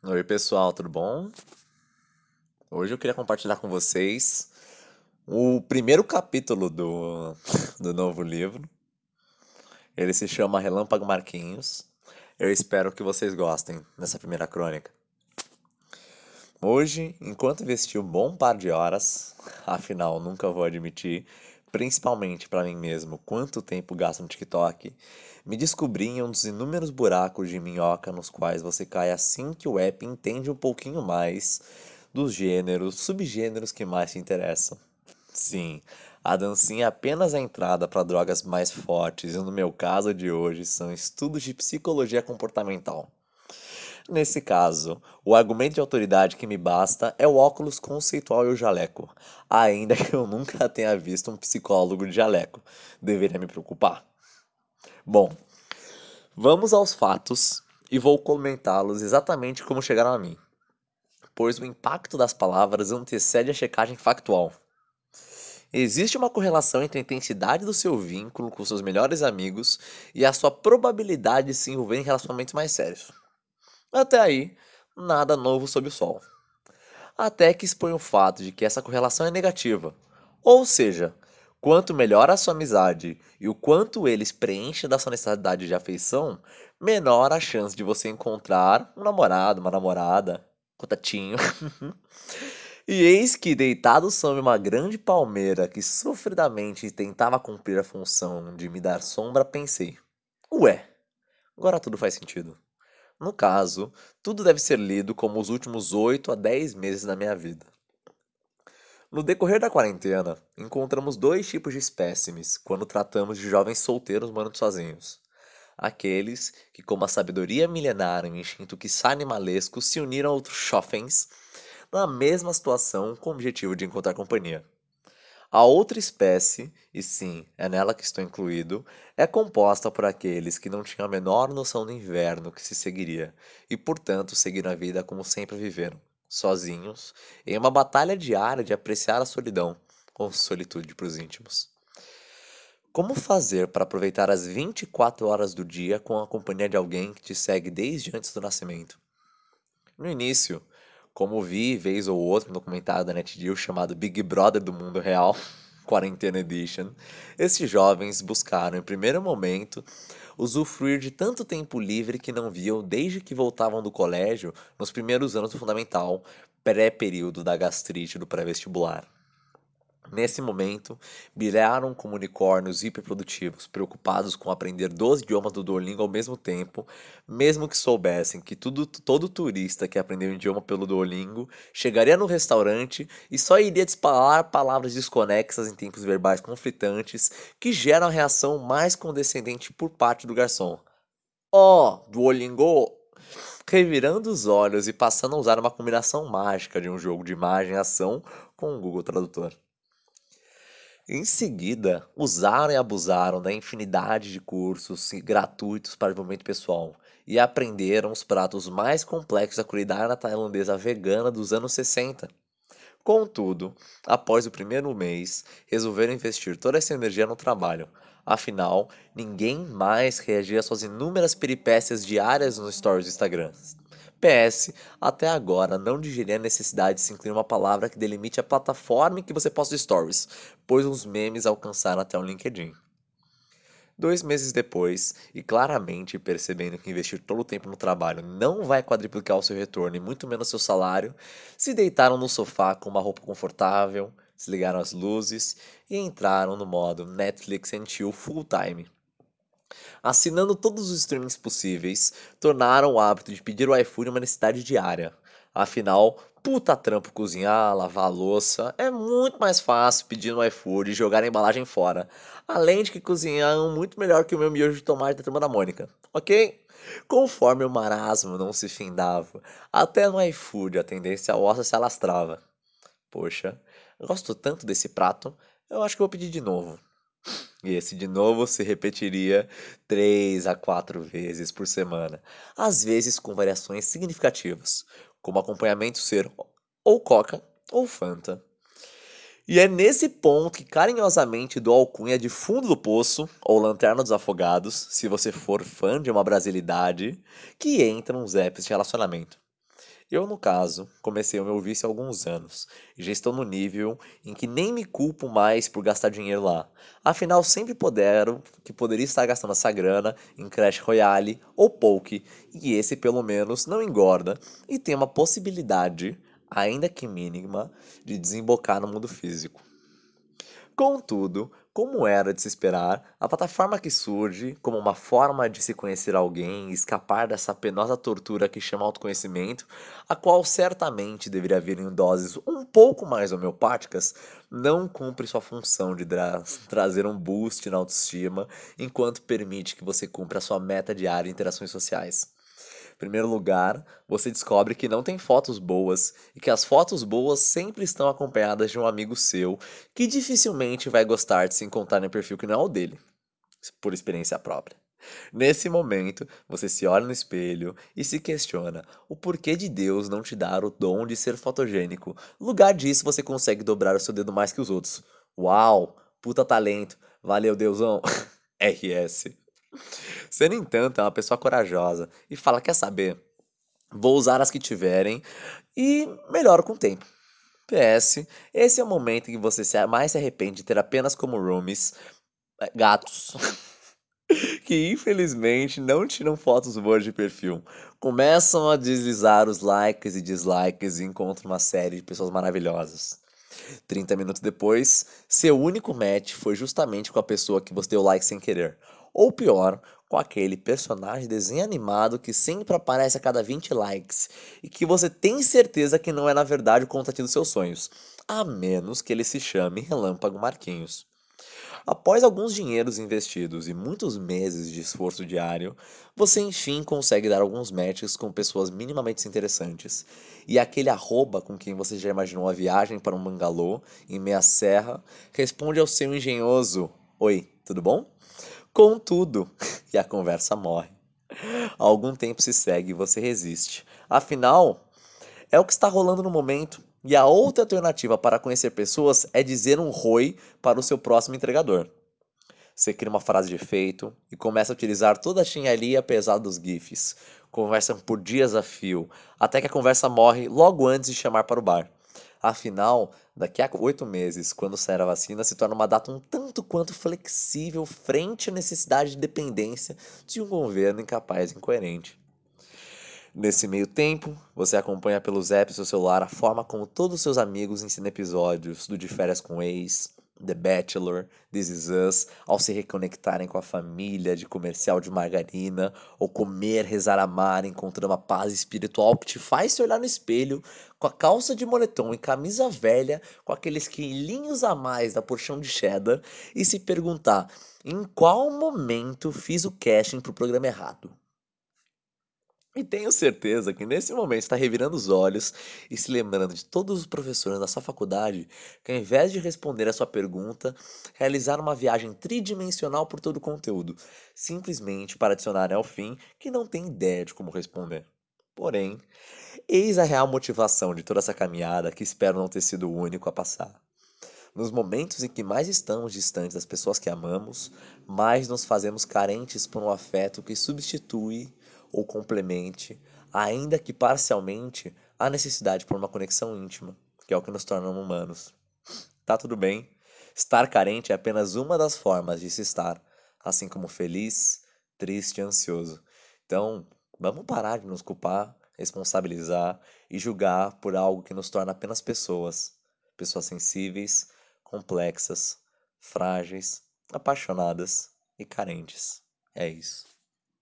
Oi, pessoal, tudo bom? Hoje eu queria compartilhar com vocês o primeiro capítulo do, do novo livro. Ele se chama Relâmpago Marquinhos. Eu espero que vocês gostem dessa primeira crônica. Hoje, enquanto investi um bom par de horas, afinal nunca vou admitir, principalmente para mim mesmo, quanto tempo gasto no TikTok, me descobri em um dos inúmeros buracos de minhoca nos quais você cai assim que o app entende um pouquinho mais dos gêneros, subgêneros que mais te interessam. Sim, a dancinha é apenas a entrada para drogas mais fortes, e no meu caso de hoje são estudos de psicologia comportamental. Nesse caso, o argumento de autoridade que me basta é o óculos conceitual e o jaleco, ainda que eu nunca tenha visto um psicólogo de jaleco. Deveria me preocupar. Bom, vamos aos fatos e vou comentá-los exatamente como chegaram a mim, pois o impacto das palavras antecede a checagem factual. Existe uma correlação entre a intensidade do seu vínculo com seus melhores amigos e a sua probabilidade de se envolver em relacionamentos mais sérios. Até aí, nada novo sob o sol. Até que expõe o fato de que essa correlação é negativa. Ou seja, quanto melhor a sua amizade e o quanto eles preenchem da sua necessidade de afeição, menor a chance de você encontrar um namorado, uma namorada, contatinho. e eis que, deitado sob uma grande palmeira que sofridamente tentava cumprir a função de me dar sombra, pensei: Ué, agora tudo faz sentido. No caso, tudo deve ser lido como os últimos 8 a 10 meses da minha vida. No decorrer da quarentena, encontramos dois tipos de espécimes quando tratamos de jovens solteiros morando sozinhos. Aqueles que, com uma sabedoria milenar e um instinto que animalesco, se uniram a outros chofens na mesma situação com o objetivo de encontrar companhia. A outra espécie, e sim, é nela que estou incluído, é composta por aqueles que não tinham a menor noção do inverno que se seguiria e, portanto, seguiram a vida como sempre viveram, sozinhos, em uma batalha diária de apreciar a solidão, com solitude para os íntimos. Como fazer para aproveitar as 24 horas do dia com a companhia de alguém que te segue desde antes do nascimento? No início, como vi vez ou outra no documentário da NetGeo chamado Big Brother do Mundo Real, Quarentena Edition, esses jovens buscaram, em primeiro momento, usufruir de tanto tempo livre que não viam desde que voltavam do colégio nos primeiros anos do fundamental, pré-período da gastrite do pré-vestibular. Nesse momento, brilharam como unicórnios hiperprodutivos, preocupados com aprender 12 idiomas do Duolingo ao mesmo tempo, mesmo que soubessem que tudo, todo turista que aprendeu um idioma pelo Duolingo chegaria no restaurante e só iria disparar palavras desconexas em tempos verbais conflitantes que geram a reação mais condescendente por parte do garçom. Ó, oh, Duolingo! Revirando os olhos e passando a usar uma combinação mágica de um jogo de imagem e ação com o Google Tradutor. Em seguida, usaram e abusaram da infinidade de cursos gratuitos para desenvolvimento pessoal e aprenderam os pratos mais complexos da culinária tailandesa vegana dos anos 60. Contudo, após o primeiro mês, resolveram investir toda essa energia no trabalho. Afinal, ninguém mais reagia às suas inúmeras peripécias diárias nos stories do Instagram. PS, até agora não digeri a necessidade de se incluir uma palavra que delimite a plataforma em que você posta stories, pois os memes alcançaram até o LinkedIn. Dois meses depois, e claramente percebendo que investir todo o tempo no trabalho não vai quadriplicar o seu retorno e muito menos seu salário, se deitaram no sofá com uma roupa confortável, desligaram as luzes e entraram no modo Netflix and Chill Full Time assinando todos os streamings possíveis, tornaram o hábito de pedir o iFood uma necessidade diária. Afinal, puta trampo cozinhar, lavar a louça, é muito mais fácil pedir no iFood e jogar a embalagem fora. Além de que cozinham muito melhor que o meu miojo de tomate da turma da Mônica, ok? Conforme o marasmo não se findava, até no iFood a tendência ossa se alastrava. Poxa, gosto tanto desse prato, eu acho que vou pedir de novo. E esse de novo se repetiria três a quatro vezes por semana, às vezes com variações significativas, como acompanhamento ser ou Coca ou Fanta. E é nesse ponto que carinhosamente dou alcunha de fundo do poço, ou lanterna dos afogados, se você for fã de uma brasilidade, que entram os apps de relacionamento. Eu, no caso, comecei o meu vício há alguns anos e já estou no nível em que nem me culpo mais por gastar dinheiro lá. Afinal, sempre pudero que poderia estar gastando essa grana em Clash Royale ou Poke, e esse pelo menos não engorda e tem uma possibilidade, ainda que mínima, de desembocar no mundo físico. Contudo, como era de se esperar, a plataforma que surge como uma forma de se conhecer alguém e escapar dessa penosa tortura que chama autoconhecimento, a qual certamente deveria vir em doses um pouco mais homeopáticas, não cumpre sua função de tra trazer um boost na autoestima, enquanto permite que você cumpra sua meta diária de interações sociais primeiro lugar, você descobre que não tem fotos boas e que as fotos boas sempre estão acompanhadas de um amigo seu que dificilmente vai gostar de se encontrar em perfil que não é o dele, por experiência própria. Nesse momento, você se olha no espelho e se questiona o porquê de Deus não te dar o dom de ser fotogênico. Lugar disso, você consegue dobrar o seu dedo mais que os outros. Uau! Puta talento! Valeu, Deusão! RS. Você, no entanto, é uma pessoa corajosa e fala: quer saber? Vou usar as que tiverem e melhoro com o tempo. PS, esse é o momento em que você mais se arrepende de ter apenas como roomies é, gatos. que infelizmente não tiram fotos boas de perfil. Começam a deslizar os likes e dislikes e encontram uma série de pessoas maravilhosas. 30 minutos depois, seu único match foi justamente com a pessoa que você deu like sem querer. Ou pior, com aquele personagem de desenho animado que sempre aparece a cada 20 likes e que você tem certeza que não é na verdade o contatinho dos seus sonhos, a menos que ele se chame Relâmpago Marquinhos. Após alguns dinheiros investidos e muitos meses de esforço diário, você enfim consegue dar alguns matches com pessoas minimamente interessantes. E aquele arroba com quem você já imaginou a viagem para um bangalô em meia serra responde ao seu engenhoso: Oi, tudo bom? Contudo, e a conversa morre. Algum tempo se segue e você resiste. Afinal, é o que está rolando no momento. E a outra alternativa para conhecer pessoas é dizer um roi para o seu próximo entregador. Você cria uma frase de efeito e começa a utilizar toda a chinhalia pesada dos GIFs. Conversam por dias a fio, até que a conversa morre logo antes de chamar para o bar. Afinal, daqui a oito meses, quando sair a vacina, se torna uma data um tanto quanto flexível frente à necessidade de dependência de um governo incapaz e incoerente. Nesse meio tempo, você acompanha pelos apps do celular a forma como todos os seus amigos ensinam episódios do De Férias com Ex, The Bachelor, This Is Us, ao se reconectarem com a família de comercial de margarina, ou comer, rezar, amar, encontrando uma paz espiritual que te faz se olhar no espelho com a calça de moletom e camisa velha, com aqueles quilinhos a mais da porção de cheddar, e se perguntar em qual momento fiz o casting pro programa errado. E tenho certeza que nesse momento está revirando os olhos e se lembrando de todos os professores da sua faculdade que, ao invés de responder a sua pergunta, realizaram uma viagem tridimensional por todo o conteúdo, simplesmente para adicionar ao fim que não tem ideia de como responder. Porém, eis a real motivação de toda essa caminhada que espero não ter sido o único a passar. Nos momentos em que mais estamos distantes das pessoas que amamos, mais nos fazemos carentes por um afeto que substitui ou complemente, ainda que parcialmente, a necessidade por uma conexão íntima, que é o que nos torna humanos. Tá tudo bem. Estar carente é apenas uma das formas de se estar, assim como feliz, triste e ansioso. Então, vamos parar de nos culpar, responsabilizar e julgar por algo que nos torna apenas pessoas. Pessoas sensíveis, complexas, frágeis, apaixonadas e carentes. É isso.